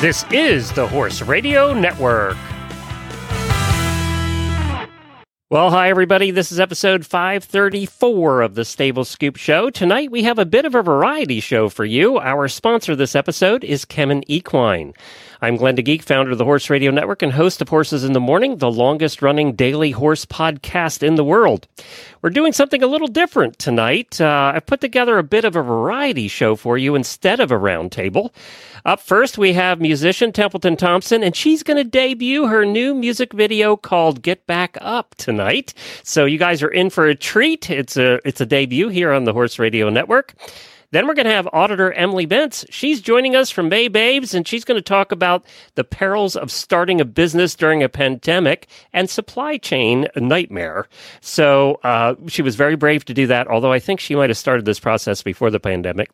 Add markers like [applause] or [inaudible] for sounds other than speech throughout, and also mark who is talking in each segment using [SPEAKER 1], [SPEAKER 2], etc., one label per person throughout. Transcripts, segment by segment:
[SPEAKER 1] This is the Horse Radio Network. Well, hi, everybody. This is episode 534 of the Stable Scoop Show. Tonight, we have a bit of a variety show for you. Our sponsor this episode is Kemin Equine. I'm Glenn the Geek, founder of the Horse Radio Network and host of Horses in the Morning, the longest running daily horse podcast in the world. We're doing something a little different tonight. Uh, I've put together a bit of a variety show for you instead of a roundtable. Up first, we have musician Templeton Thompson, and she's going to debut her new music video called "Get Back Up" tonight. So you guys are in for a treat. It's a it's a debut here on the Horse Radio Network. Then we're going to have auditor Emily Bentz. She's joining us from May Babes, and she's going to talk about the perils of starting a business during a pandemic and supply chain nightmare. So uh, she was very brave to do that, although I think she might have started this process before the pandemic.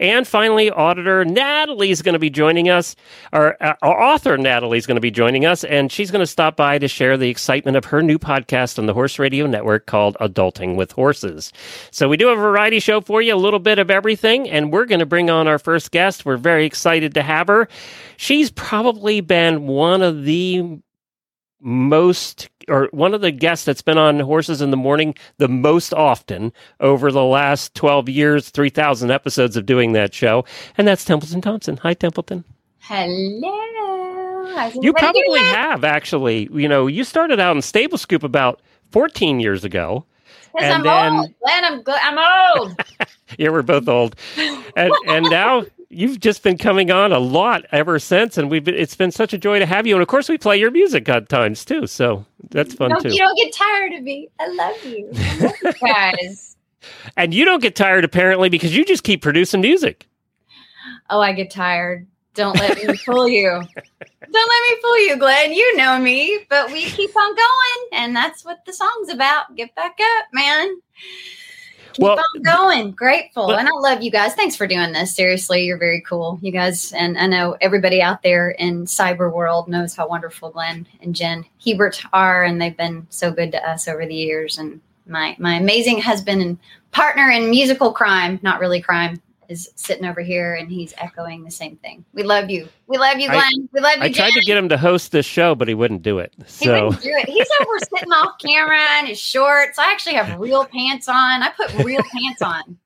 [SPEAKER 1] And finally, auditor Natalie is going to be joining us, or uh, our author Natalie is going to be joining us, and she's going to stop by to share the excitement of her new podcast on the Horse Radio Network called Adulting with Horses. So we do a variety show for you, a little bit of everything, and we're going to bring on our first guest. We're very excited to have her. She's probably been one of the most or one of the guests that's been on horses in the morning the most often over the last 12 years 3000 episodes of doing that show and that's templeton thompson hi templeton
[SPEAKER 2] hello
[SPEAKER 1] you probably have actually you know you started out in stable scoop about 14 years ago and
[SPEAKER 2] I'm
[SPEAKER 1] then-
[SPEAKER 2] old. Glenn, I'm good. I'm old. [laughs]
[SPEAKER 1] yeah we're both old and and now you've just been coming on a lot ever since and we've been, it's been such a joy to have you and of course we play your music at times too so that's fun
[SPEAKER 2] don't,
[SPEAKER 1] too
[SPEAKER 2] you don't get tired of me. I love you. I love you [laughs] guys.
[SPEAKER 1] And you don't get tired apparently because you just keep producing music.
[SPEAKER 2] Oh, I get tired. Don't let me fool you. Don't let me fool you, Glenn. You know me, but we keep on going, and that's what the song's about. Get back up, man. Keep
[SPEAKER 1] Well,
[SPEAKER 2] on going. Grateful,
[SPEAKER 1] but-
[SPEAKER 2] and I love you guys. Thanks for doing this. Seriously, you're very cool, you guys. And I know everybody out there in cyber world knows how wonderful Glenn and Jen Hebert are, and they've been so good to us over the years. And my my amazing husband and partner in musical crime, not really crime, is sitting over here and he's echoing the same thing. We love you. We love you,
[SPEAKER 1] I-
[SPEAKER 2] Glenn. we love you,
[SPEAKER 1] I tried
[SPEAKER 2] Jen.
[SPEAKER 1] to get him to host this show, but he wouldn't do it.
[SPEAKER 2] He wouldn't do it. He's over [laughs] sitting off camera in his shorts. I actually have real pants on. I put real pants on.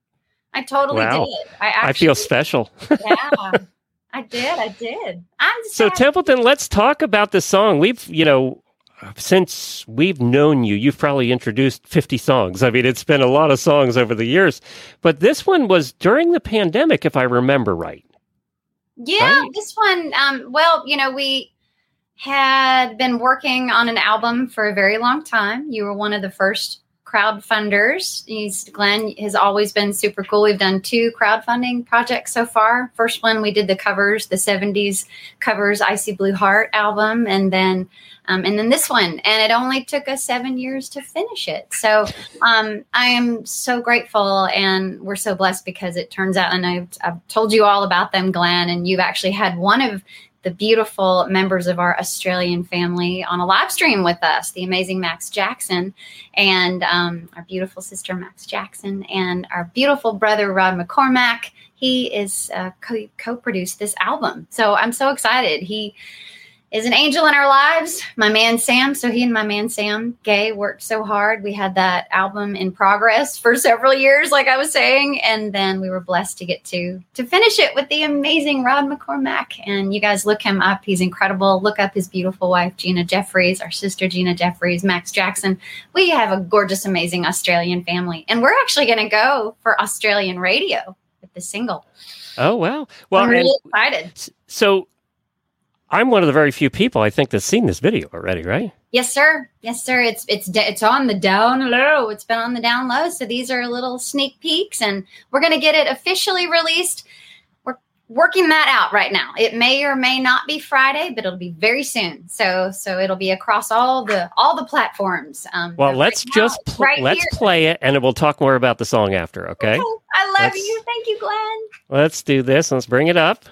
[SPEAKER 2] I totally
[SPEAKER 1] Wow.
[SPEAKER 2] did. I, actually,
[SPEAKER 1] I feel special.
[SPEAKER 2] yeah. [laughs] I did. I did. I'm
[SPEAKER 1] So
[SPEAKER 2] sad.
[SPEAKER 1] Templeton, let's talk about this song. We've, you know, since we've known you, you've probably introduced 50 songs. I mean, it's been a lot of songs over the years, but this one was during the pandemic, if I remember right.
[SPEAKER 2] Yeah,
[SPEAKER 1] Right?
[SPEAKER 2] this one. Um, well, you know, we had been working on an album for a very long time. You were one of the first crowdfunders. He's Glenn has always been super cool. We've done two crowdfunding projects so far. First one we did the covers, the '70s covers, "Icy Blue Heart" album, and then um, and then this one. And it only took us seven years to finish it. So um, I am so grateful, and we're so blessed because it turns out, and I've, I've told you all about them, Glenn, and you've actually had one of the beautiful members of our Australian family on a live stream with us, the amazing Max Jackson, and um, our beautiful sister Max Jackson, and our beautiful brother Rod McCormack. He is uh, co- co-produced this album, so I'm so excited. He is an angel in our lives. My man Sam. So he and my man Sam Gay worked so hard. We had that album in progress [laughs] for several years, like I was saying, and then we were blessed to get to to finish it with the amazing Rod McCormack. And you guys look him up; he's incredible. Look up his beautiful wife Gina Jeffreys, our sister Gina Jeffreys, Max Jackson. We have a gorgeous, amazing Australian family, and we're actually going to go for Australian radio with the single.
[SPEAKER 1] Oh, wow. Well,
[SPEAKER 2] I'm really excited.
[SPEAKER 1] so I'm one of the very few people I think that's seen this video already, right?
[SPEAKER 2] Yes, sir. Yes, sir. It's it's it's on the down low. It's been on the down low. So these are little sneak peeks, and we're going to get it officially released. We're working that out right now. It may or may not be Friday, but it'll be very soon. So so it'll be across all the all the platforms. Um,
[SPEAKER 1] Well, let's
[SPEAKER 2] right
[SPEAKER 1] just pl-
[SPEAKER 2] right
[SPEAKER 1] let's
[SPEAKER 2] here.
[SPEAKER 1] play it, and we'll talk more about the song after. Okay,
[SPEAKER 2] I love
[SPEAKER 1] Let's-
[SPEAKER 2] you. Thank you, Glenn.
[SPEAKER 1] let's do this. Let's bring it up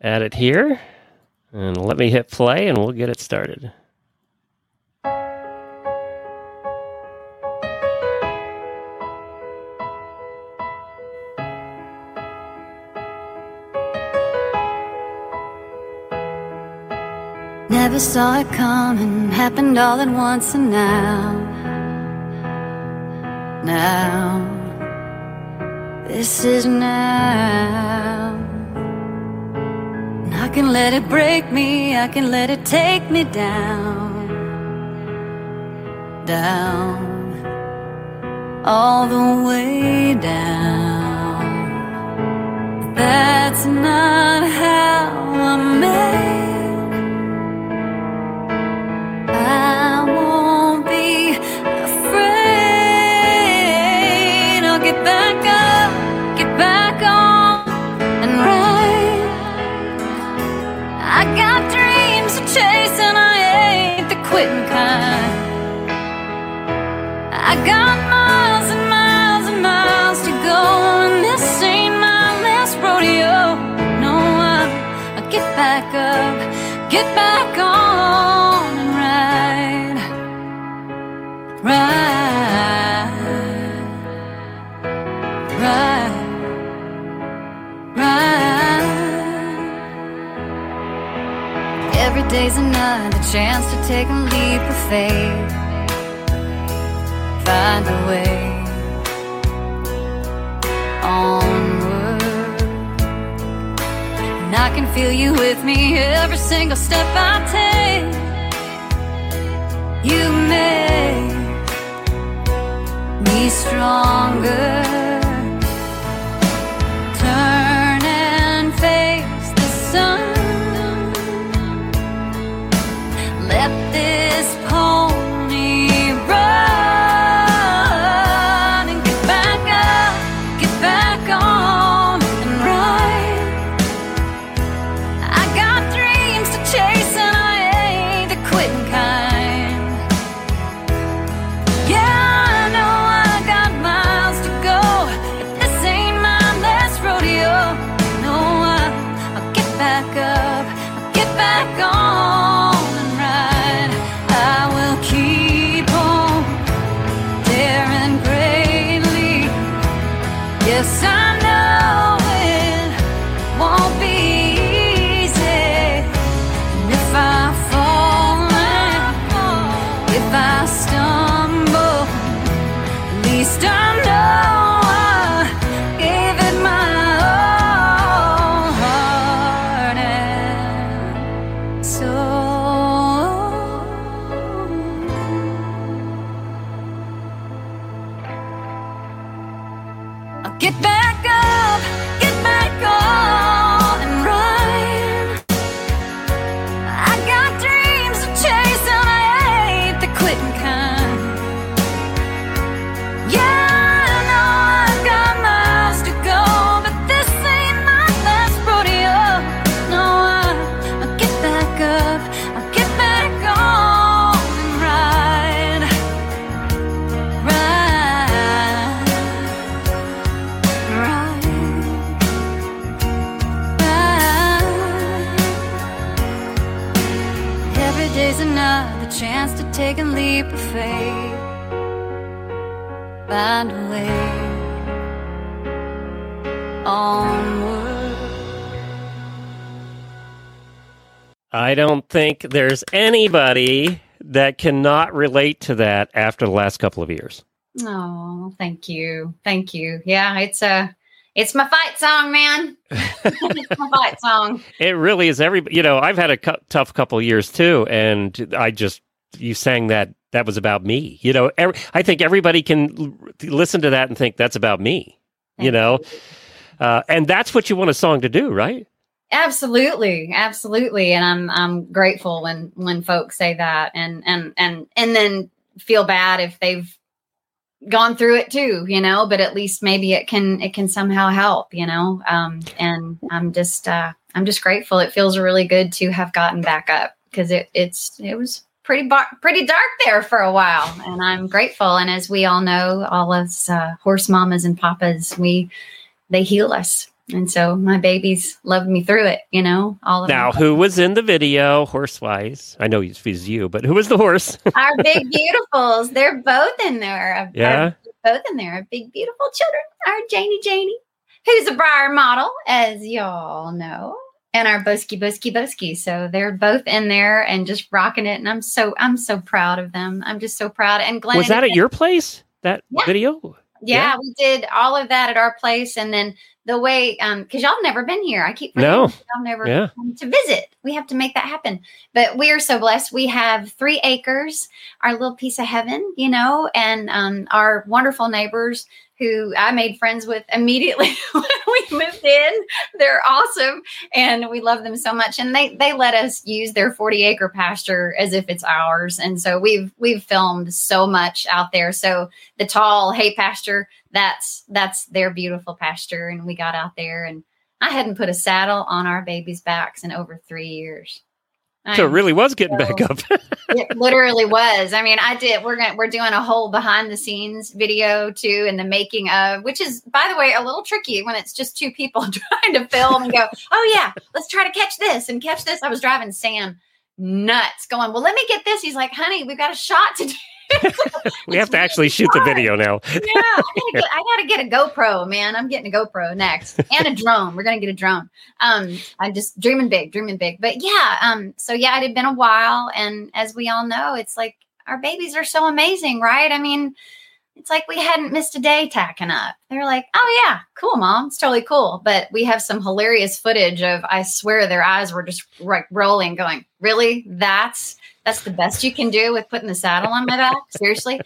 [SPEAKER 1] add it here and let me hit play and we'll get it started.
[SPEAKER 3] Never saw it coming, happened all at once and now. Now, this is now. Can let it break me, I can let it take me down, down, all the way down. That's not how I'm made. Every day's another chance to take a leap of faith find a way onward. And I can feel you with me every single step I take. You make me stronger. I
[SPEAKER 1] don't think there's anybody that cannot relate to that after the last couple of years.
[SPEAKER 3] Oh, thank you, thank you. Yeah, it's a, it's my fight song, man. [laughs] it's my fight song.
[SPEAKER 1] It really is every, you know, I've had a cu- tough couple of years too. And I just, you sang that, that was about me. You know, every, I think everybody can l- listen to that and think that's about me, you
[SPEAKER 3] Thank
[SPEAKER 1] know? Uh, and that's what you want a song to do, right?
[SPEAKER 3] Absolutely, absolutely, and I'm I'm grateful when when folks say that, and and and and then feel bad if they've gone through it too, you know. But at least maybe it can it can somehow help, you know. Um, and I'm just uh, I'm just grateful. It feels really good to have gotten back up because it it's it was pretty bar- pretty dark there for a while, and I'm grateful. And as we all know, all us uh, horse mamas and papas, we they heal us. And so my babies loved me through it, you know. All of
[SPEAKER 1] Now, who was in the video, horse wise? I know was you, but who was the horse? [laughs]
[SPEAKER 3] our big beautifuls, they're both in there.
[SPEAKER 1] Yeah.
[SPEAKER 3] our- both in there. Our big beautiful children. Our Janie Janie, who's a Breyer model, as y'all know.
[SPEAKER 2] and our Bosky Bosky Bosky. So they're both in there and just rocking it. And I'm so I'm so proud of them. I'm just so proud. And Glenn
[SPEAKER 1] was that at your place? That
[SPEAKER 2] Yeah.
[SPEAKER 1] video?
[SPEAKER 2] Yeah,
[SPEAKER 1] Yeah.
[SPEAKER 2] we did all of that at our place, and then the way um because y'all never been here. I keep
[SPEAKER 1] No.
[SPEAKER 2] forgetting y'all never
[SPEAKER 1] Yeah.
[SPEAKER 2] come to visit. We have to make that happen. But we are so blessed. We have three acres, our little piece of heaven, you know, and um our wonderful neighbors who I made friends with immediately [laughs] when we moved in. They're awesome and we love them so much. And they they let us use their 40 acre pasture as if it's ours. And so we've we've filmed so much out there. So the tall hay pasture that's that's their beautiful pasture and we got out there and i hadn't put a saddle on our babies backs in over three years
[SPEAKER 1] So it really was getting
[SPEAKER 2] so-
[SPEAKER 1] back up. [laughs]
[SPEAKER 2] it literally was. I mean i did we're gonna we're doing a whole behind the scenes video too and the making of which is by the way a little tricky when it's just two people [laughs] trying to film and go oh yeah let's try to catch this and catch this. I was driving sam nuts going well let me get this. He's like honey we've got a shot to do [laughs]
[SPEAKER 1] we have to actually shoot the video now. [laughs]
[SPEAKER 2] yeah, I gotta, get, I gotta get a GoPro, man. I'm getting a GoPro next, and a drone. We're gonna get a drone. Um, I'm just dreaming big, dreaming big. But yeah, um, so yeah, it had been a while, and as we all know, it's like our babies are so amazing, right? I mean, it's like we hadn't missed a day tacking up. They're like, oh yeah, cool, mom, it's totally cool. But we have some hilarious footage of, I swear, their eyes were just like rolling, going, really? That's that's the best you can do with putting the saddle on my back? Seriously?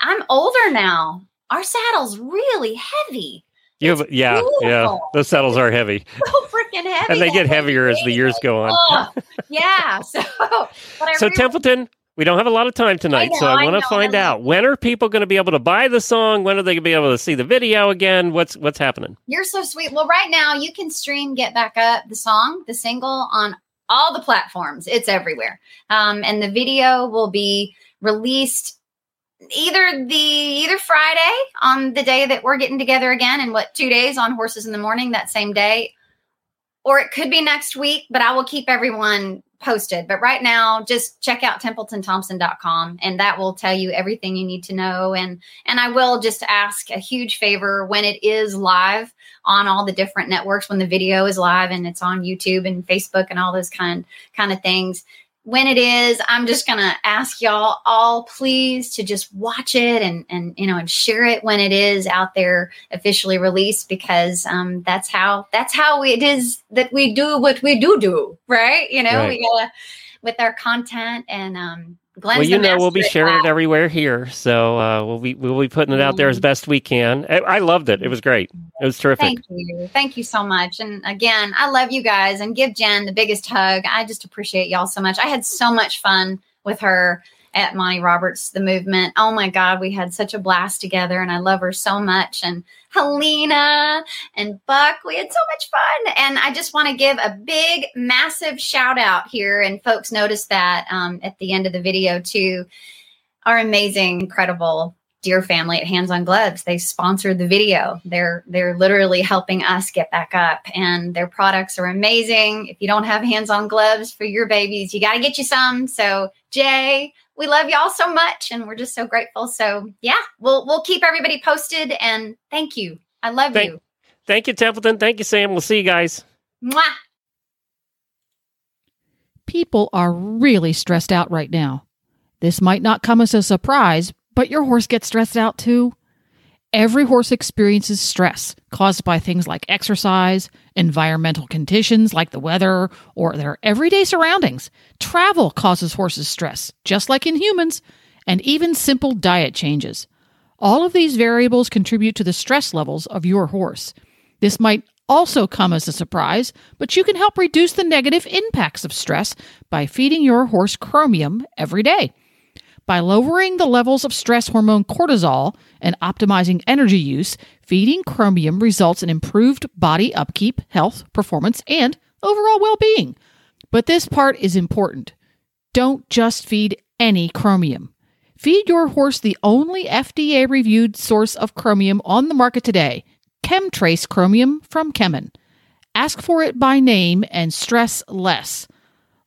[SPEAKER 2] I'm older now. Our saddle's really heavy.
[SPEAKER 1] You have, yeah, yeah.
[SPEAKER 2] beautiful.
[SPEAKER 1] Those saddles are heavy, [laughs]
[SPEAKER 2] So freaking heavy.
[SPEAKER 1] and they get heavier as the years go on. [laughs]
[SPEAKER 2] Ugh. yeah. So, I
[SPEAKER 1] So
[SPEAKER 2] really-
[SPEAKER 1] Templeton, we don't have a lot of time tonight, so
[SPEAKER 2] know,
[SPEAKER 1] I
[SPEAKER 2] I
[SPEAKER 1] want to find
[SPEAKER 2] I know.
[SPEAKER 1] out when are people going to be able to buy the song? When are they going to be able to see the video again? What's what's happening?
[SPEAKER 2] You're so sweet. Well, right now you can stream Get Back Up, the song, the single on all the platforms. It's everywhere. Um, and the video will be released either the either Friday on the day that we're getting together again and what two days on Horses in the Morning that same day. Or it could be next week, but I will keep everyone posted. But right now, just check out templetonthompson.com and that will tell you everything you need to know. And and I will just ask a huge favor when it is live on all the different networks, when the video is live and it's on YouTube and Facebook and all those kind kind of things. When it is, I'm just gonna ask y'all all please to just watch it and and you know and share it when it is out there officially released because um, that's how that's how it is that we do what we do do right you know
[SPEAKER 1] Right.
[SPEAKER 2] we gotta with our content and um Glenn's
[SPEAKER 1] well, you know, we'll be sharing it everywhere here, so uh, we'll be we'll be putting it out there as
[SPEAKER 2] Mhm.
[SPEAKER 1] best we can. I, I loved it; it was great. It was terrific.
[SPEAKER 2] Thank you. Thank you so much. And again, I love you guys and give Jen the biggest hug. I just appreciate y'all so much. I had so much fun with her at Monty Roberts, the movement. Oh my God, we had such a blast together and I love her so much. And Helena and Buck, we had so much fun. And I just want to give a big, massive shout out here. And folks noticed that um, at the end of the video too. Our amazing, incredible dear family at Hands on Gloves. They sponsored the video. They're they're literally helping us get back up and their products are amazing. If you don't have hands on gloves for your babies, you got to get you some. So, Jay, we love y'all so much and we're just so grateful. So, yeah, we'll we'll keep everybody posted and thank you. I love
[SPEAKER 1] Thank-
[SPEAKER 2] you.
[SPEAKER 1] Thank you, Templeton. Thank you, Sam. We'll see you guys.
[SPEAKER 2] Mwah.
[SPEAKER 4] People are really stressed out right now. This might not come as a surprise, but your horse gets stressed out too. Every horse experiences stress caused by things like exercise, environmental conditions like the weather, or their everyday surroundings. Travel causes horses stress, just like in humans, and even simple diet changes. All of these variables contribute to the stress levels of your horse. This might also come as a surprise, but you can help reduce the negative impacts of stress by feeding your horse chromium every day. By lowering the levels of stress hormone cortisol and optimizing energy use, feeding chromium results in improved body upkeep, health, performance, and overall well being. But this part is important. Don't just feed any chromium. Feed your horse the only FDA reviewed source of chromium on the market today KemTRACE Chromium from Kemin. Ask for it by name and stress less.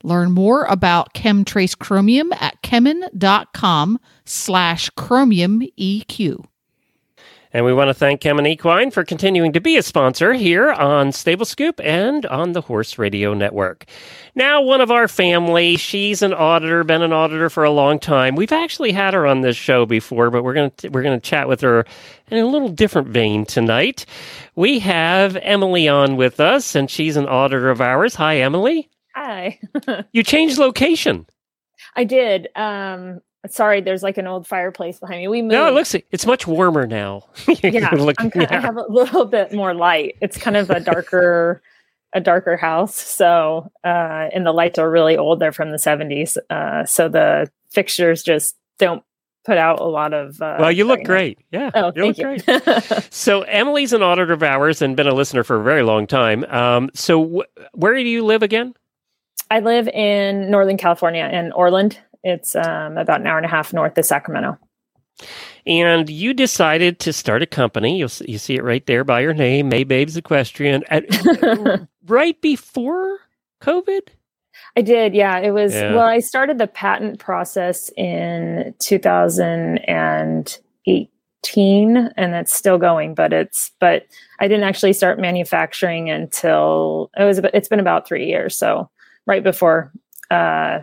[SPEAKER 4] Learn more about KemTRACE Chromium at kemin.com slash chromium EQ.
[SPEAKER 1] And we want to thank Kemin Equine for continuing to be a sponsor here on Stable Scoop and on the Horse Radio Network. Now, one of our family, she's an auditor, been an auditor for a long time. We've actually had her on this show before, but we're going to we're going to chat with her in a little different vein tonight. We have Emily on with us, and she's an auditor of ours. Hi, Emily.
[SPEAKER 5] Hi. [laughs]
[SPEAKER 1] you changed location.
[SPEAKER 5] I did. Um, sorry, there's like an old fireplace behind me. We moved.
[SPEAKER 1] No, it looks it's much warmer now. [laughs]
[SPEAKER 5] yeah, Look, kind of, yeah, I have a little bit more light. It's kind of a darker, a darker house. So, uh, and the lights are really old. They're from the 70s. Uh, so the fixtures just don't put out a lot of. Uh,
[SPEAKER 1] well, you look great. Yeah.
[SPEAKER 5] Oh,
[SPEAKER 1] you
[SPEAKER 5] thank you.
[SPEAKER 1] great. [laughs] so Emily's an auditor of ours and been a listener for a very long time. Um, so wh- where do you live again?
[SPEAKER 5] I live in Northern California in Orland. It's um, about an hour and a half north of Sacramento.
[SPEAKER 1] And you decided to start a company. You'll you see it right there by your name, May Babes Equestrian, at, [laughs] right before COVID.
[SPEAKER 5] I did, yeah. It was yeah. well. I started the patent process in 2018, and it's still going. But it's but I didn't actually start manufacturing until it was. It's been about three years. So right before. Uh,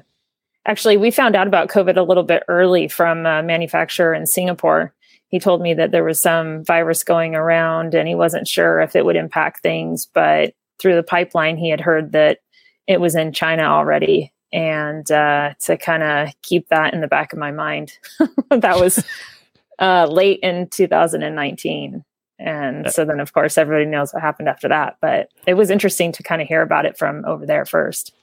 [SPEAKER 5] actually, we found out about COVID a little bit early from a manufacturer in Singapore. He told me that there was some virus going around and he wasn't sure if it would impact things, but through the pipeline, he had heard that it was in China already. And uh, to kind of keep that in the back of my mind, [laughs] that was [laughs] uh, late in 2019. And so then, of course, everybody knows what happened after that. But it was interesting to kind of hear about it from over there first.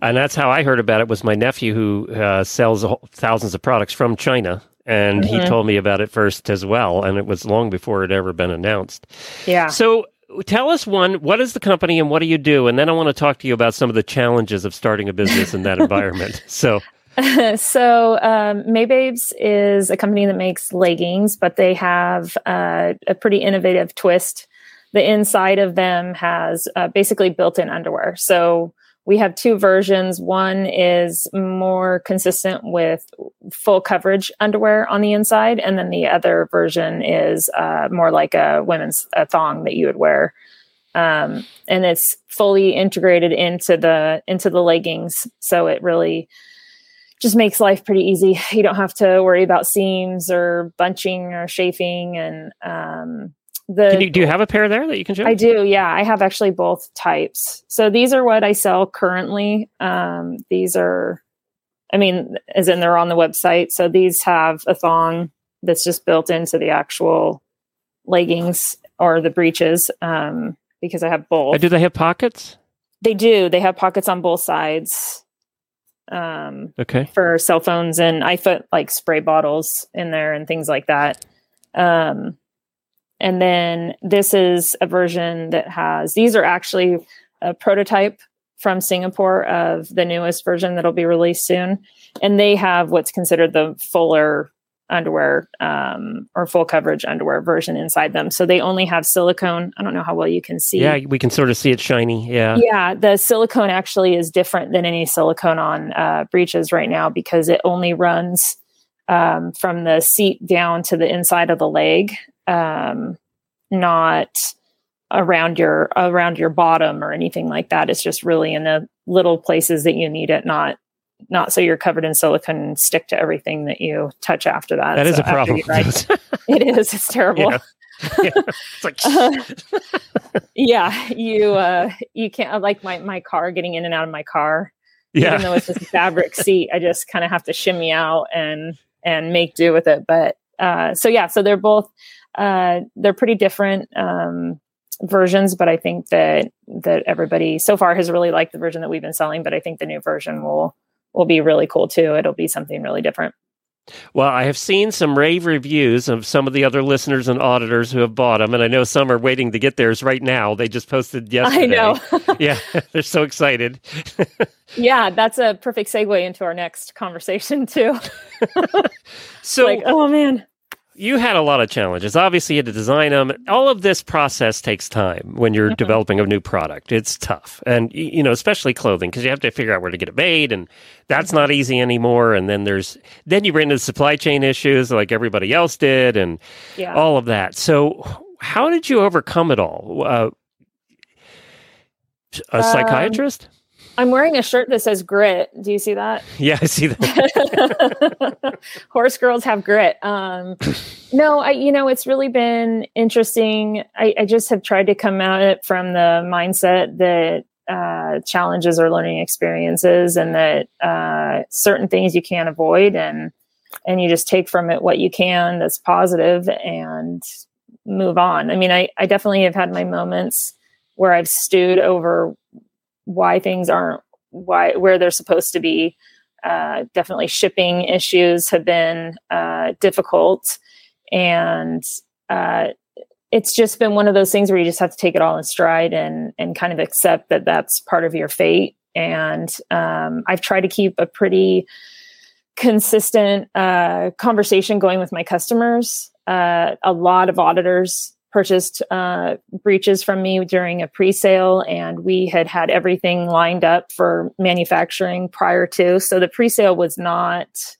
[SPEAKER 1] And that's how I heard about it. Was my nephew who uh, sells thousands of products from China, and mm-hmm. he told me about it first as well. And it was long before it had ever been announced.
[SPEAKER 5] Yeah.
[SPEAKER 1] So tell us one what is the company and what do you do and then i want to talk to you about some of the challenges of starting a business in that environment [laughs] so [laughs]
[SPEAKER 5] so um, maybabes is a company that makes leggings but they have uh, a pretty innovative twist the inside of them has uh, basically built-in underwear so we have two versions. One is more consistent with full coverage underwear on the inside, and then the other version is uh, more like a women's a thong that you would wear, um, and it's fully integrated into the into the leggings. So it really just makes life pretty easy. You don't have to worry about seams or bunching or chafing, and um,
[SPEAKER 1] the you, do you have a pair there that you can show?
[SPEAKER 5] I do. Yeah, I have actually both types. So these are what I sell currently. Um, these are, I mean, as in they're on the website. So these have a thong that's just built into the actual leggings or the breeches um, because I have both.
[SPEAKER 1] do they have pockets?
[SPEAKER 5] They do. They have pockets on both sides. Um,
[SPEAKER 1] okay.
[SPEAKER 5] For cell phones and I put like spray bottles in there and things like that. Um, and then this is a version that has, these are actually a prototype from Singapore of the newest version that'll be released soon. And they have what's considered the fuller underwear um, or full coverage underwear version inside them. So they only have silicone. I don't know how well you can see.
[SPEAKER 1] Yeah, we can sort of see it shiny. Yeah.
[SPEAKER 5] Yeah. The silicone actually is different than any silicone on uh, breeches right now because it only runs um, from the seat down to the inside of the leg um, not around your around your bottom or anything like that. It's just really in the little places that you need it, not not so you're covered in silicone and stick to everything that you touch after that.
[SPEAKER 1] That is
[SPEAKER 5] so
[SPEAKER 1] a problem. [laughs]
[SPEAKER 5] it is. It's terrible. Yeah. Yeah. [laughs] It's like uh, [laughs] yeah, you uh you can't like my my car getting in and out of my car. Yeah. Even though it's just a fabric seat, I just kind of have to shimmy out and and make do with it. But uh so yeah, so they're both uh, they're pretty different um, versions, but I think that that everybody so far has really liked the version that we've been selling. But I think the new version will will be really cool too. It'll be something really different.
[SPEAKER 1] Well, I have seen some rave reviews of some of the other listeners and auditors who have bought them, and I know some are waiting to get theirs right now. They just posted yesterday. [laughs]
[SPEAKER 5] I know. [laughs]
[SPEAKER 1] yeah, [laughs] they're so excited.
[SPEAKER 5] yeah, that's a perfect segue into our next conversation too.
[SPEAKER 1] so,
[SPEAKER 5] like, oh man,
[SPEAKER 1] you had a lot of challenges. Obviously, you had to design them. All of this process takes time when you're mm-hmm. developing a new product. It's tough, and you know, especially clothing, because you have to figure out where to get it made, and that's mm-hmm. not easy anymore. And then there's then you run into supply chain issues like everybody else did, and yeah. all of that. So, how did you overcome it all? Uh, a um, psychiatrist?
[SPEAKER 5] I'm wearing a shirt that says grit. Do you see that? [laughs]
[SPEAKER 1] Yeah, I see that. [laughs]
[SPEAKER 5] Horse girls have grit. Um, [laughs] no, I, you know, it's really been interesting. I, I just have tried to come at it from the mindset that uh, challenges are learning experiences and that uh, certain things you can't avoid and and you just take from it what you can that's positive and move on. I mean, I, I definitely have had my moments where I've stewed over why things aren't why where they're supposed to be. Uh, definitely, shipping issues have been uh, difficult, and uh, it's just been one of those things where you just have to take it all in stride and and kind of accept that that's part of your fate. And um, I've tried to keep a pretty consistent uh, conversation going with my customers. Uh, a lot of auditors purchased uh, breeches from me during a pre-sale and we had had everything lined up for manufacturing prior to. So the pre-sale was not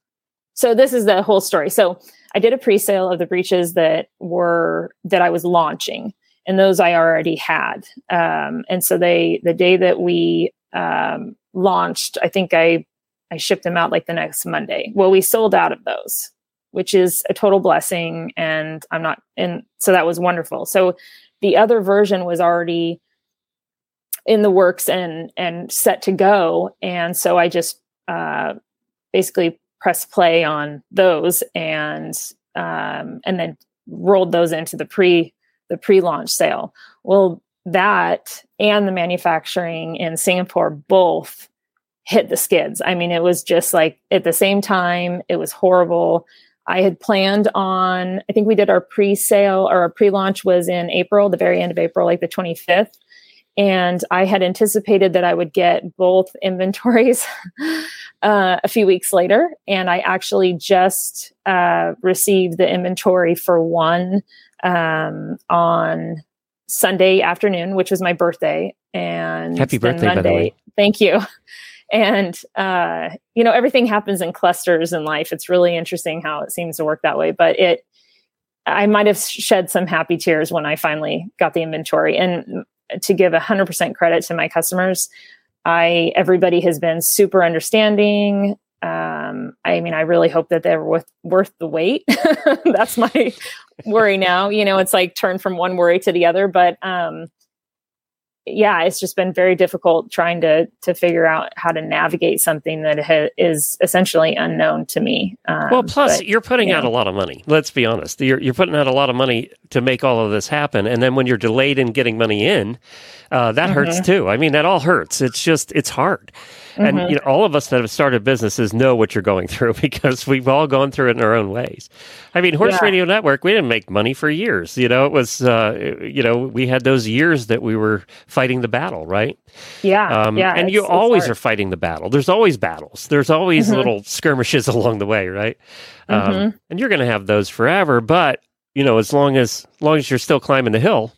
[SPEAKER 5] so this is the whole story. So i did a pre-sale of the breeches that were that i was launching and those i already had. Um, and so they the day that we um, launched i think i i shipped them out like the next monday. Well we sold out of those which is a total blessing. And I'm not, and so that was wonderful. So the other version was already in the works and and set to go. And so I just uh, basically pressed play on those and um, and then rolled those into the pre the pre-launch sale. Well, that and the manufacturing in Singapore both hit the skids. I mean, it was just like at the same time, it was horrible. I had planned on, I think we did our pre sale or our pre launch was in April, the very end of April, like the 25th. And I had anticipated that I would get both [laughs] inventories uh, a few weeks later. And I actually just uh, received the inventory for one um, on Sunday afternoon, which was my birthday. And
[SPEAKER 1] happy birthday, Monday, by the way.
[SPEAKER 5] Thank you and uh, you know everything happens in clusters in life. It's really interesting how it seems to work that way but it i might have shed some happy tears when i finally got the inventory. And to give 100% credit to my customers i everybody has been super understanding. Um, i mean i really hope that they're worth worth the wait. [laughs] That's my worry now. You know it's like turn from one worry to the other but um, yeah, it's just been very difficult trying to to figure out how to navigate something that ha- is essentially unknown to me.
[SPEAKER 1] Um, well, plus but, you're putting know. out a lot of money. Let's be honest. You're you're putting out a lot of money to make all of this happen, and then when you're delayed in getting money in, uh, that mm-hmm. hurts too. I mean, that all hurts. It's just it's hard. Mm-hmm. And you know, all of us that have started businesses know what you're going [laughs] through because we've all gone through it in our own ways. I mean, Horse yeah. Radio Network, we didn't make money for years. You know, it was, uh, you know, we had those years that we were fighting the battle, right?
[SPEAKER 5] Yeah. Um, yeah.
[SPEAKER 1] And you always are fighting the battle. There's always battles. There's always mm-hmm. little skirmishes [laughs] along the way, right? Um, mm-hmm. and you're going to have those forever. But you know, as long as, as long as you're still climbing the hill,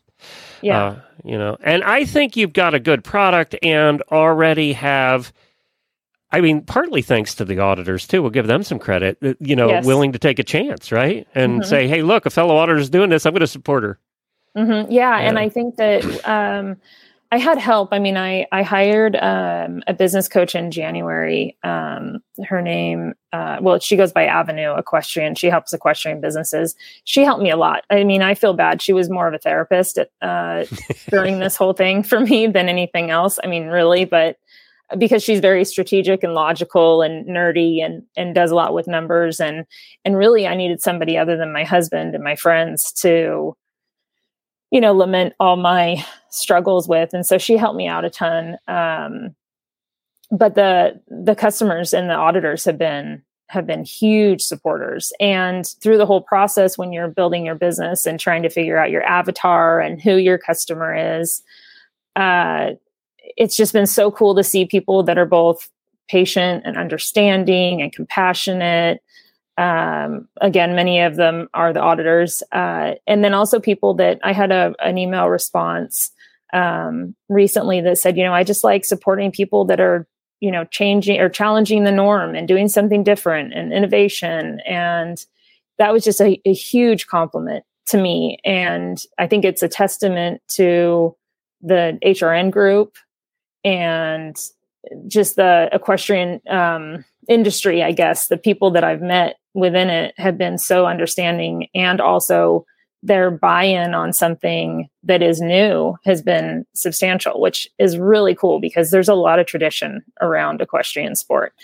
[SPEAKER 5] yeah. Uh,
[SPEAKER 1] you know, and I think you've got a good product and already have I mean, partly thanks to the auditors too. We'll give them some credit. Uh, you know, yes. willing to take a chance, right, and mm-hmm. say, "Hey, look, a fellow auditor is doing this. I'm going to support her."
[SPEAKER 5] Mm-hmm. Yeah, yeah, and I think that um, I had help. I mean, I I hired um, a business coach in January. Um, her name, uh, well, she goes by Avenue Equestrian. She helps equestrian businesses. She helped me a lot. I mean, I feel bad. She was more of a therapist at, uh, [laughs] during this whole thing for me than anything else. I mean, really, but because she's very strategic and logical and nerdy and and does a lot with numbers and and really I needed somebody other than my husband and my friends to you know lament all my struggles with. And so she helped me out a ton. Um, but the the customers and the auditors have been have been huge supporters. And through the whole process when you're building your business and trying to figure out your avatar and who your customer is uh, it's just been so cool to see people that are both patient and understanding and compassionate um, again, many of them are the auditors. Uh, and then also people that I had a, an email response um, recently that said, you know, I just like supporting people that are, you know, changing or challenging the norm and doing something different and innovation. And that was just a, a huge compliment to me. And I think it's a testament to the HRN group and just the equestrian um, industry, I guess, the people that I've met within it have been so understanding and also their buy-in on something that is new has been substantial which is really cool because there's a lot of tradition around equestrian sport.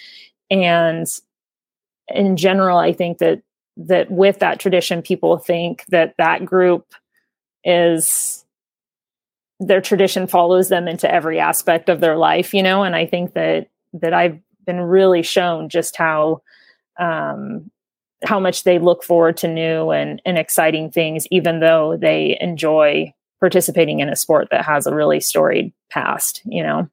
[SPEAKER 5] And in general i think that that with that tradition people think that that group is their tradition follows them into every aspect of their life you know? And i think that that i've been really shown just how um, how much they look forward to new and, and exciting things, even though they enjoy participating in a sport that has a really storied past, you know?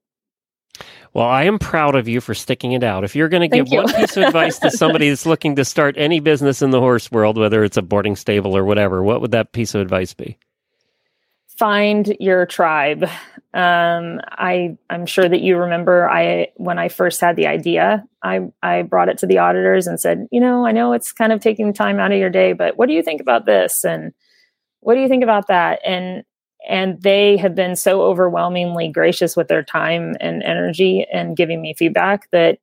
[SPEAKER 1] Well, I am proud of you for sticking it out. If you're going to give one piece of advice to somebody [laughs] that's looking to start any business in the horse world, whether it's a boarding stable or whatever, what would that piece of advice be?
[SPEAKER 5] Find your tribe um, I I'm sure that you remember I when I first had the idea, I I brought it to the auditors and said, you know, I know it's kind of taking time out of your day, but what do you think about this and what do you think about that? And and they have been so overwhelmingly gracious with their time and energy and giving me feedback that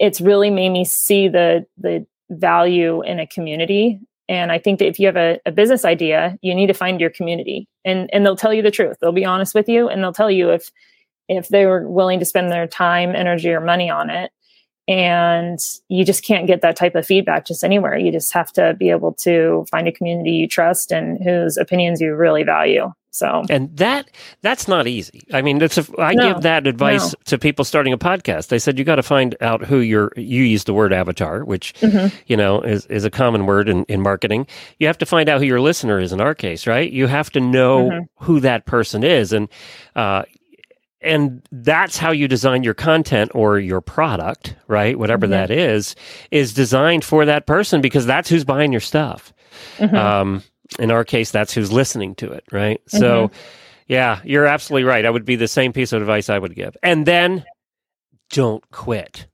[SPEAKER 5] it's really made me see the the value in a community and I think that if you have a, a, business idea, you need to find your community and, and they'll tell you the truth. They'll be honest with you and they'll tell you if, if they were willing to spend their time, energy, or money on it. And you just can't get that type of feedback just anywhere. You just have to be able to find a community you trust and whose opinions you really value. So
[SPEAKER 1] and that that's not easy. I mean, it's a, I no, give that advice no. to people starting a podcast. I said you got to find out who your you use the word avatar, which mm-hmm. you know is is a common word in, in marketing. You have to find out who your listener is. In our case, right? You have to know mm-hmm. who that person is, and uh, and that's how you design your content or your product, right? Whatever mm-hmm. that is, is designed for that person because that's who's buying your stuff. Mm-hmm. Um, in our case, that's who's listening to it, right? Mm-hmm. So, yeah, you're absolutely right. I would be the same piece of advice I would give. And then don't quit.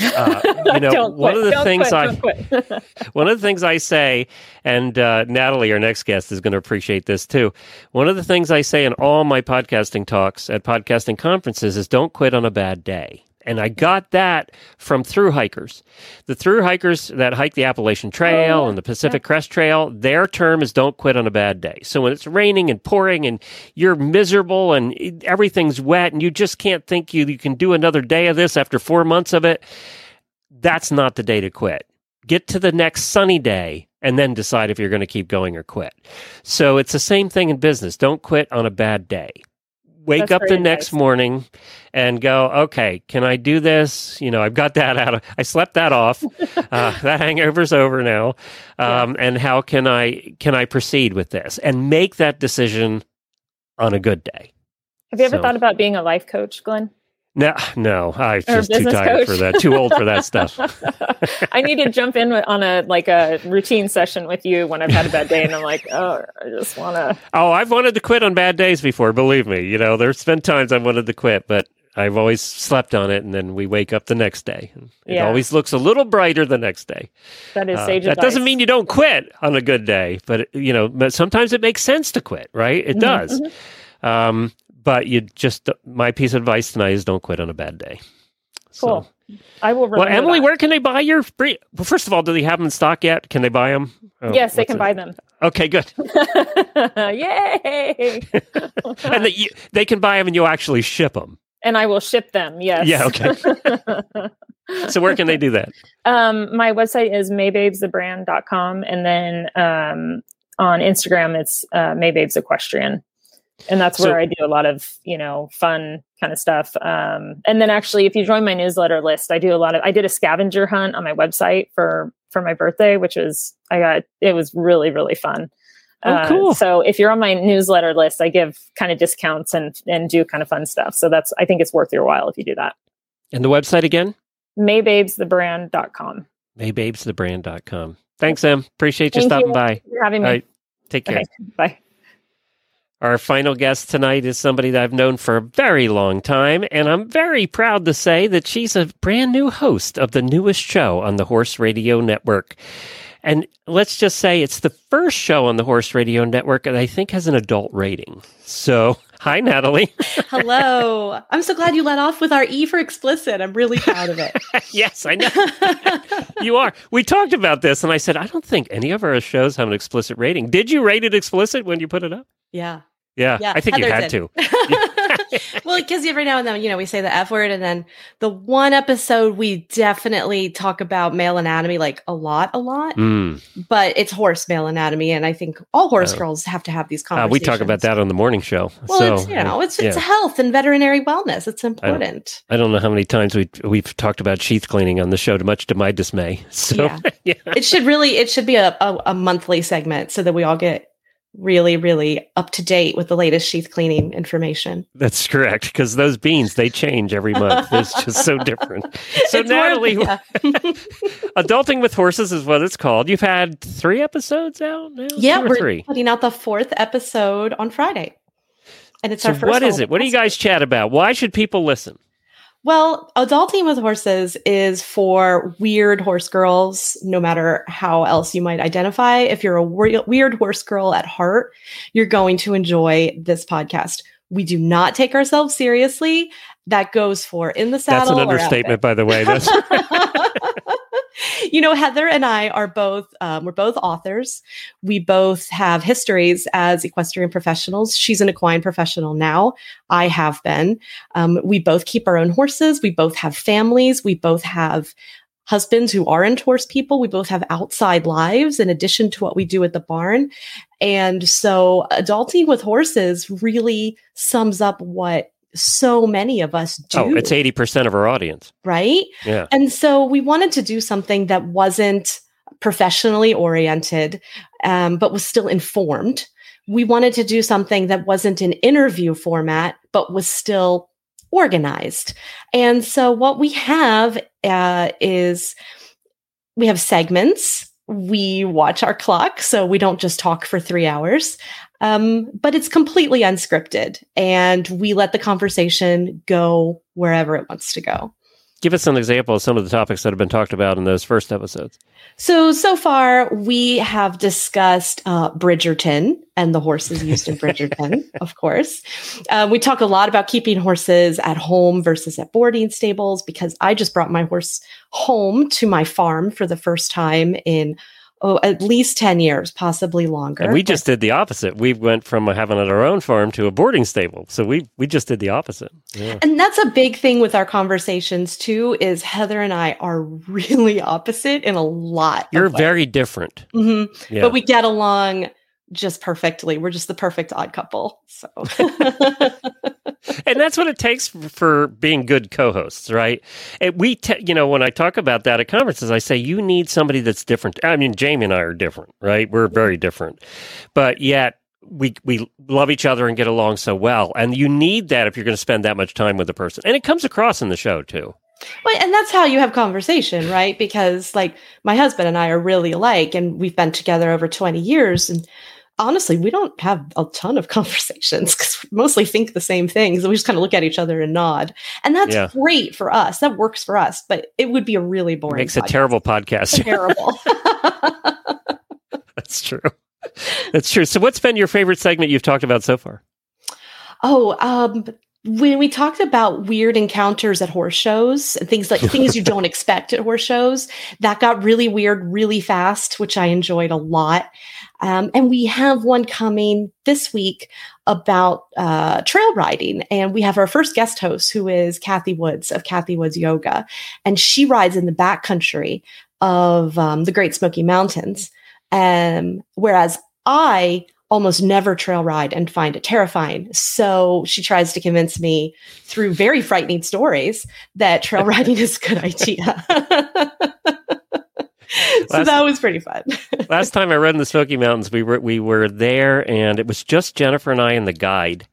[SPEAKER 1] Uh, [laughs] you know, one of the don't things quit, I [laughs] one of the things I say, and uh, Natalie, our next guest, is going to appreciate this too. One of the things I say in all my podcasting talks at podcasting conferences is, "Don't quit on a bad day." And I got that from through hikers. The through hikers that hike the Appalachian Trail oh, and the Pacific yeah. Crest Trail, their term is don't quit on a bad day. So when it's raining and pouring and you're miserable and everything's wet and you just can't think you, you can do another day of this after four months of it, that's not the day to quit. Get to the next sunny day and then decide if you're going to keep going or quit. So it's the same thing in business. Don't quit on a bad day wake That's up the next nice. morning and go, okay, can I do this? You know, I've got that out of, I slept that off. [laughs] uh, that hangover's over now. Um, yeah. And how can I, can I proceed with this and make that decision on a good day?
[SPEAKER 5] Have you ever so, thought about being a life coach, Glenn?
[SPEAKER 1] No, no, I'm just too tired coach. for that. Too old for that stuff. [laughs]
[SPEAKER 5] I need to jump in on a like a routine session with you when I've had a bad day, and I'm like, [laughs] oh, I just want to.
[SPEAKER 1] Oh, I've wanted to quit on bad days before. Believe me, you know, there's been times I've wanted to quit, but I've always slept on it, and then we wake up the next day. It yeah. always looks a little brighter the next day.
[SPEAKER 5] That is uh, sage
[SPEAKER 1] That doesn't mean you don't quit on a good day, but you know, but sometimes it makes sense to quit, right? It mm-hmm, does. Mm-hmm. Um, but you just my piece of advice tonight is don't quit on a bad day.
[SPEAKER 5] Cool. So, I will.
[SPEAKER 1] Well, Emily, where can they buy your? Free, well, first of all, do they have them in stock yet? Can they buy them?
[SPEAKER 5] Oh, yes, they can it? buy them.
[SPEAKER 1] Okay, good.
[SPEAKER 5] Yay! [laughs] [laughs]
[SPEAKER 1] and they, you, they can buy them, and you'll actually ship them.
[SPEAKER 5] And I will ship them. Yes.
[SPEAKER 1] Yeah. Okay. [laughs] so where can they do that?
[SPEAKER 5] Um, my website is maybabesthebrand.com, and then um, on Instagram it's uh, maybabes equestrian and that's where so, I do a lot of you know fun kind of stuff. Um, and then actually, if you join my newsletter list, I do a lot of. I did a scavenger hunt on my website for for my birthday, which was I got it was really really fun.
[SPEAKER 1] Oh, uh, cool.
[SPEAKER 5] so if you're on my newsletter list, I give kind of discounts and and do kind of fun stuff. So that's I think it's worth your while if you do that.
[SPEAKER 1] And the website again?
[SPEAKER 5] Maybabesthebrand.com
[SPEAKER 1] maybabesthebrand.com. Thanks, Em. Appreciate you
[SPEAKER 5] Thank
[SPEAKER 1] stopping
[SPEAKER 5] you
[SPEAKER 1] by.
[SPEAKER 5] for having me.
[SPEAKER 1] All right. Take care.
[SPEAKER 5] Okay, bye.
[SPEAKER 1] Our final guest tonight is somebody that I've known for a very long time, and I'm very proud to say that she's a brand new host of the newest show on the Horse Radio Network. And let's just say it's the first show on the Horse Radio Network that I think has an adult rating. So, [laughs] hi, Natalie. [laughs]
[SPEAKER 6] Hello. I'm so glad you let off with our E for explicit. I'm really proud of it. [laughs]
[SPEAKER 1] yes, I know. you are. We talked about this, and I said, I don't think any of our shows have an explicit rating. Did you rate it explicit when you put it up?
[SPEAKER 6] yeah.
[SPEAKER 1] Yeah,
[SPEAKER 6] Yeah.
[SPEAKER 1] I think you had
[SPEAKER 6] did.
[SPEAKER 1] to. [laughs] [laughs]
[SPEAKER 6] well, because every now and then, you know, we say the F word, and then the one episode we definitely talk about male anatomy like a lot, a lot,
[SPEAKER 1] Mm.
[SPEAKER 6] but it's horse male anatomy. And I think all horse
[SPEAKER 1] Oh.
[SPEAKER 6] girls have to have these
[SPEAKER 1] Uh,
[SPEAKER 6] conversations.
[SPEAKER 1] we talk about that on the morning show.
[SPEAKER 6] Well,
[SPEAKER 1] so,
[SPEAKER 6] it's, you know, it's, it's health and veterinary wellness. It's important.
[SPEAKER 1] I don't know how many times we we've talked about sheath cleaning on the show, to much to my dismay. [laughs] So
[SPEAKER 6] Yeah.
[SPEAKER 1] yeah,
[SPEAKER 6] it should really, it should be a, a, a monthly segment so that we all get really, really up to date with the latest sheath cleaning information.
[SPEAKER 1] that's correct. Because those beans they change every month. It's just so different. [laughs] So
[SPEAKER 6] It's more-
[SPEAKER 1] Natalie,
[SPEAKER 6] yeah. [laughs]
[SPEAKER 1] adulting with horses is what it's called. You've had three episodes out now.
[SPEAKER 6] Yeah, we're
[SPEAKER 1] three.
[SPEAKER 6] putting out the fourth episode on Friday. And it's
[SPEAKER 1] So
[SPEAKER 6] our first
[SPEAKER 1] what is it? What do you guys chat about? Why should people listen?
[SPEAKER 6] Well, adulting with horses is for weird horse girls, no matter how else you might identify. If you're a weird horse girl at heart, you're going to enjoy this podcast. We do not take ourselves seriously. That goes for in the saddle. That's an
[SPEAKER 1] understatement, by the way. [laughs] [laughs] [laughs]
[SPEAKER 6] You know, Heather and I are both, um, we're both authors. We both have histories as equestrian professionals. She's an equine professional now. I have been. Um, we both keep our own horses. We both have families. We both have husbands who aren't horse people. We both have outside lives in addition to what we do at the barn. And so adulting with horses really sums up what so many of us do.
[SPEAKER 1] oh, it's eighty percent of our audience.
[SPEAKER 6] right?
[SPEAKER 1] Yeah.
[SPEAKER 6] And so we wanted to do something that wasn't professionally oriented, um, but was still informed. We wanted to do something that wasn't an interview format, but was still organized. And so what we have uh, is we have segments. We watch our clock, so we don't just talk for three hours. Um, but it's completely unscripted, and we let the conversation go wherever it wants to go.
[SPEAKER 1] Give us an example of some of the topics that have been talked about in those first episodes.
[SPEAKER 6] So, so far we have discussed uh, Bridgerton and the horses used in Bridgerton, [laughs] of course. Uh, we talk a lot about keeping horses at home versus at boarding stables because I just brought my horse home to my farm for the first time in oh, at least 10 years, possibly longer.
[SPEAKER 1] And we just did the opposite. We went from having it at our own farm to a boarding stable. So we we just did the opposite. Yeah.
[SPEAKER 6] And that's a big thing with our conversations too is Heather and I are [laughs] really opposite in a lot.
[SPEAKER 1] You're
[SPEAKER 6] of ways.
[SPEAKER 1] very different.
[SPEAKER 6] Mhm.
[SPEAKER 1] Yeah.
[SPEAKER 6] but we get along just perfectly. We're just the perfect odd couple. So [laughs] [laughs]
[SPEAKER 1] and that's what it takes for being good co-hosts, right? And we, te- you know, when I talk about that at conferences, I say you need somebody that's different. I mean, Jamie and I are different, right? We're very different, but yet we we love each other and get along so well. And you need that if you're going to spend that much time with a person, and it comes across in the show too.
[SPEAKER 6] well, and that's how you have conversation, right? Because like my husband and I are really alike and we've been together over 20 years and honestly, we don't have a ton of [laughs] conversations because we mostly think the same things. And we just kind of look at each other and nod. And that's
[SPEAKER 1] Yeah.
[SPEAKER 6] great for us. That works for us, but it would be a really boring
[SPEAKER 1] Makes a terrible podcast. [laughs]
[SPEAKER 6] terrible. [laughs]
[SPEAKER 1] that's true. That's true. So, what's been your favorite segment you've talked about so far?
[SPEAKER 6] Oh, um, when we talked about weird encounters at horse shows and things like things you don't [laughs] expect at horse shows, that got really weird really fast, which I enjoyed a lot. Um, and we have one coming this week about uh, trail riding. And we have our first guest host, who is Kathy Woods of Kathy Woods Yoga. And she rides in the backcountry of um, the Great Smoky Mountains. Um, whereas I almost never trail ride and find it terrifying. So she tries to convince me through very frightening stories that trail [laughs] riding is a good idea. [laughs] so
[SPEAKER 1] Last-
[SPEAKER 6] that was pretty fun. [laughs]
[SPEAKER 1] Last time I rode in the Smoky Mountains, we were we were there, and it was just Jennifer and I and the guide.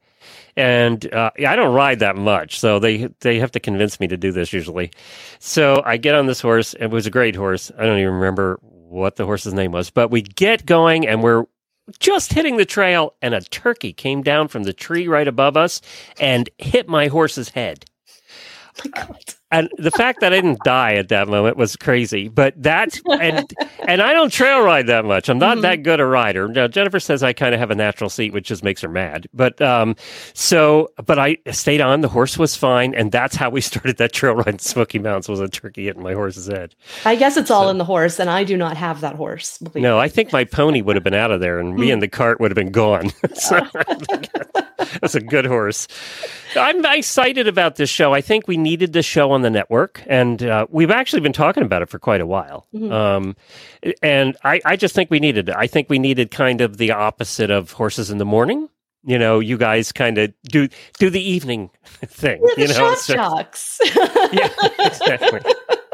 [SPEAKER 1] and uh, I don't ride that much, so they they have to convince me to do this usually. So I get on this horse. It was a great horse. I don't even remember what the horse's name was, but we get going and we're just hitting the trail, and a turkey came down from the tree right above us and hit my horse's head.
[SPEAKER 6] Oh my God.
[SPEAKER 1] And the fact that I didn't die at that moment was crazy. But that's and [laughs] and I don't trail ride that much. I'm not
[SPEAKER 6] Mhm.
[SPEAKER 1] that good a rider. Now Jennifer says I kind of have a natural seat, which just makes her mad. But um, so but I stayed on. The horse was fine, and that's how we [laughs] started that trail ride in Smoky Mountains. Was a turkey hitting my horse's head.
[SPEAKER 6] I guess it's all
[SPEAKER 1] So-
[SPEAKER 6] in the horse, and I do not have that horse.
[SPEAKER 1] No,
[SPEAKER 6] me.
[SPEAKER 1] I think my pony would have been out of there, and me and the cart would have been gone. [laughs] so, that's a good horse. I'm excited about this show. I think we needed this show on the network, and uh, we've actually been talking about it for quite a while.
[SPEAKER 6] Mhm.
[SPEAKER 1] Um, and I, I just think we needed it. I think we needed kind of the opposite of horses in the morning. You know, you guys kind of do do the evening [laughs] thing. You know, instead-
[SPEAKER 6] jocks. [laughs]
[SPEAKER 1] yeah, exactly,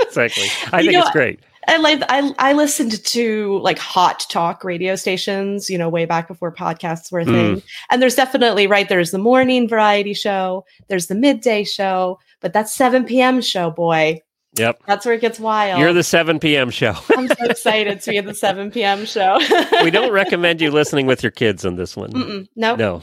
[SPEAKER 1] exactly. I
[SPEAKER 6] You
[SPEAKER 1] think
[SPEAKER 6] know,
[SPEAKER 1] it's great.
[SPEAKER 6] And like I, I listened to like hot talk radio stations, you know, way back before podcasts were a thing.
[SPEAKER 1] Mm.
[SPEAKER 6] And there's definitely right. There's the morning variety show. There's the midday show, but that 7 p.m. show, boy,
[SPEAKER 1] Yep,
[SPEAKER 6] that's where it gets wild.
[SPEAKER 1] you're the 7 p.m. show. [laughs]
[SPEAKER 6] I'm so excited to be at the 7 p.m. show.
[SPEAKER 1] we don't recommend you listening with your kids on this one.
[SPEAKER 6] Mm-mm, no,
[SPEAKER 1] No.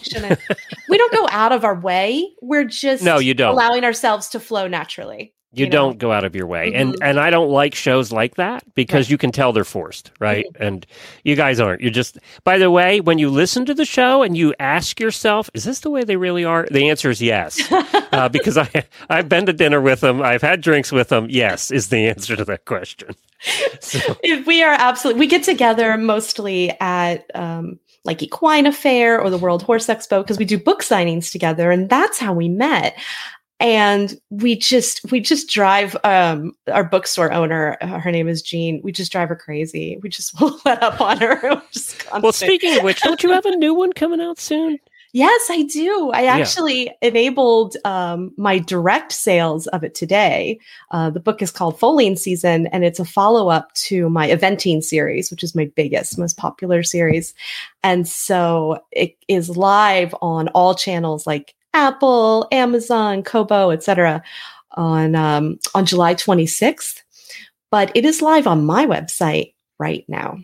[SPEAKER 6] we don't go out of our way. We're just
[SPEAKER 1] No, you don't.
[SPEAKER 6] allowing ourselves to flow naturally.
[SPEAKER 1] You,
[SPEAKER 6] you know?
[SPEAKER 1] don't go out of your way, and
[SPEAKER 6] Mhm.
[SPEAKER 1] and I don't like shows like that because you can tell they're forced, right?
[SPEAKER 6] Mm-hmm.
[SPEAKER 1] And you guys aren't. You're just. By the way, when you listen to the show and you ask yourself, "Is this the way they really are?" The answer is yes, [laughs] uh, because I I've been to dinner with them, I've had drinks with them. Yes, is the answer to that question. So
[SPEAKER 6] If we are absolutely we get together mostly at um like Equine Affaire or the world horse expo because we do book signings together and that's how we met and we just we just drive um our bookstore owner uh, her name is jean we just drive her crazy we just [laughs] will let up on her
[SPEAKER 1] well, speaking of which, don't you have a new one coming out soon?
[SPEAKER 6] Yes, I do. I
[SPEAKER 1] Yeah.
[SPEAKER 6] actually enabled um, my direct sales of it today. Uh, the book is called Foaling Season, and it's a follow up to my eventing series, which is my biggest, most popular series. And so it is live on all channels like Apple, Amazon, Kobo, etc. on um, on July 26th. But it is live on my website right now.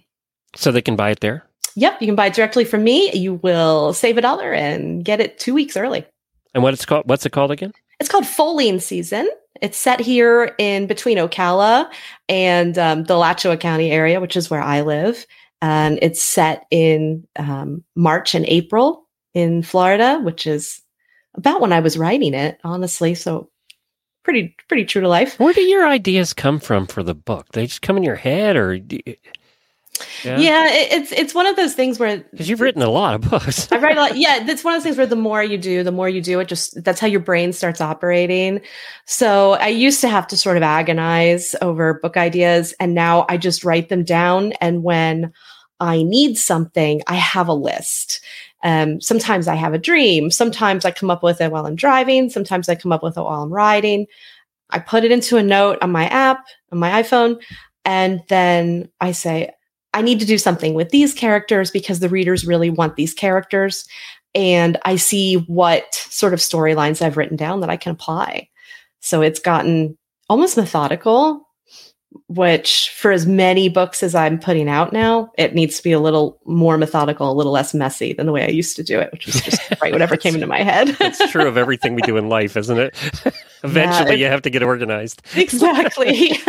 [SPEAKER 1] So they can buy it there.
[SPEAKER 6] Yep, you can buy it directly from me. You will save a dollar and get it two weeks early.
[SPEAKER 1] And what it's called? What's it called again?
[SPEAKER 6] It's called Foaling Season. It's set here in between Ocala and um, the Alachua County area, which is where I live. And it's set in um, March and April in Florida, which is about when I was writing it, honestly. So pretty, pretty true to life.
[SPEAKER 1] Where do your ideas come from for the book? They just come in your head, or do you-
[SPEAKER 6] Yeah, it, it's it's one of those things where
[SPEAKER 1] Because you've written a lot of books.
[SPEAKER 6] I write a lot. [laughs] Yeah, that's one of those things where the more you do, the more you do it. Just that's how your brain starts operating. So I used to have to sort of agonize over book ideas, and now I just write them down. And when I need something, I have a list. Um, sometimes I have a dream. Sometimes I come up with it while I'm driving. Sometimes I come up with it while I'm riding. I put it into a note on my app on my iPhone, and then I say, I need to do something with these characters because the readers really want these characters. And I see what sort of storylines I've written down that I can apply. So it's gotten almost methodical, which for as many books as I'm putting out now, it needs to be a little more methodical, a little less messy than the way I used to do it, which was just [laughs] write whatever came into my head.
[SPEAKER 1] That's true of everything we do in life, isn't it? [laughs] Eventually,
[SPEAKER 6] it-
[SPEAKER 1] you have to get organized.
[SPEAKER 6] exactly. [laughs]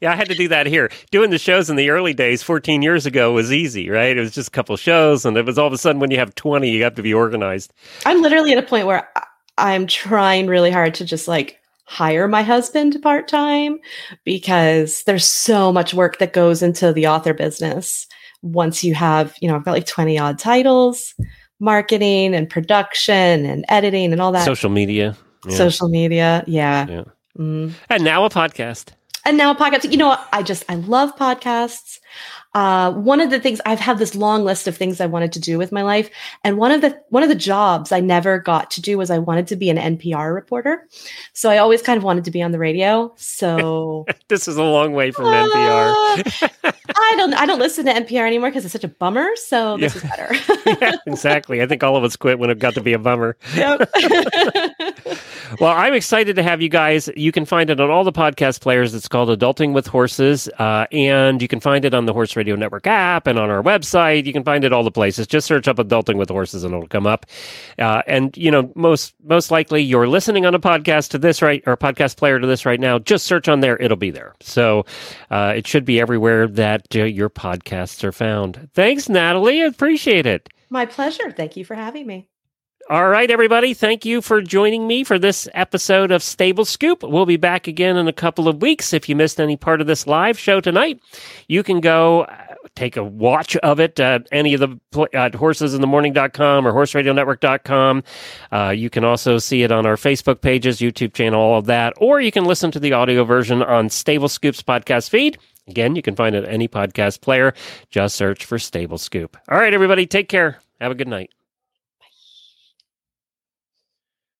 [SPEAKER 1] Yeah, I had to do that here. Doing the shows in the early days, 14 years ago, was easy, right? It was just a couple shows, and it was all of a sudden when you have 20, you have to be organized.
[SPEAKER 6] I'm literally at a point where I'm trying really hard to just like hire my husband part time because there's so much work that goes into the author business. Once you have, you know, I've got like 20 odd titles, marketing and production and editing and all that,
[SPEAKER 1] Social media. yeah.
[SPEAKER 6] social media. Yeah.
[SPEAKER 1] Yeah.
[SPEAKER 6] Mm.
[SPEAKER 1] And now a podcast.
[SPEAKER 6] And now a podcast. You know, what? I just, I love podcasts. Uh, one of the things I've had this long list of things I wanted to do with my life, and one of the one of the jobs I never got to do was I wanted to be an NPR reporter. So I always kind of wanted to be on the radio. So [laughs]
[SPEAKER 1] this is a long way from uh,
[SPEAKER 6] NPR. [laughs] I don't I don't listen to NPR anymore because it's such a bummer. So this yeah. is better. [laughs]
[SPEAKER 1] yeah, exactly. I think all of us quit when it got to be a bummer. Yep. well, I'm excited to have you guys. You can find it on all the podcast players. It's called Adulting with Horses, uh, and you can find it on the Horse Radio Network app and on our website. You can find it all the places. Just search up Adulting with Horses, and it'll come up. Uh, and you know, most most likely, you're listening on a podcast to this right or podcast player to this right now. Just search on there; it'll be there. So uh, it should be everywhere that uh, your podcasts are found. Thanks, Natalie. I appreciate it.
[SPEAKER 6] My pleasure. Thank you for having me.
[SPEAKER 1] All right, everybody. Thank you for joining me for this episode of Stable Scoop. We'll be back again in a couple of weeks. If you missed any part of this live show tonight, you can go uh, take a watch of it at any of the at horsesinthemorning.com or horseradionetwork.com. Uh, you can also see it on our Facebook pages, YouTube channel, all of that, or you can listen to the audio version on Stable Scoop's podcast feed. Again, you can find it at any podcast player. Just search for Stable Scoop. All right, everybody, take care. Have a good night.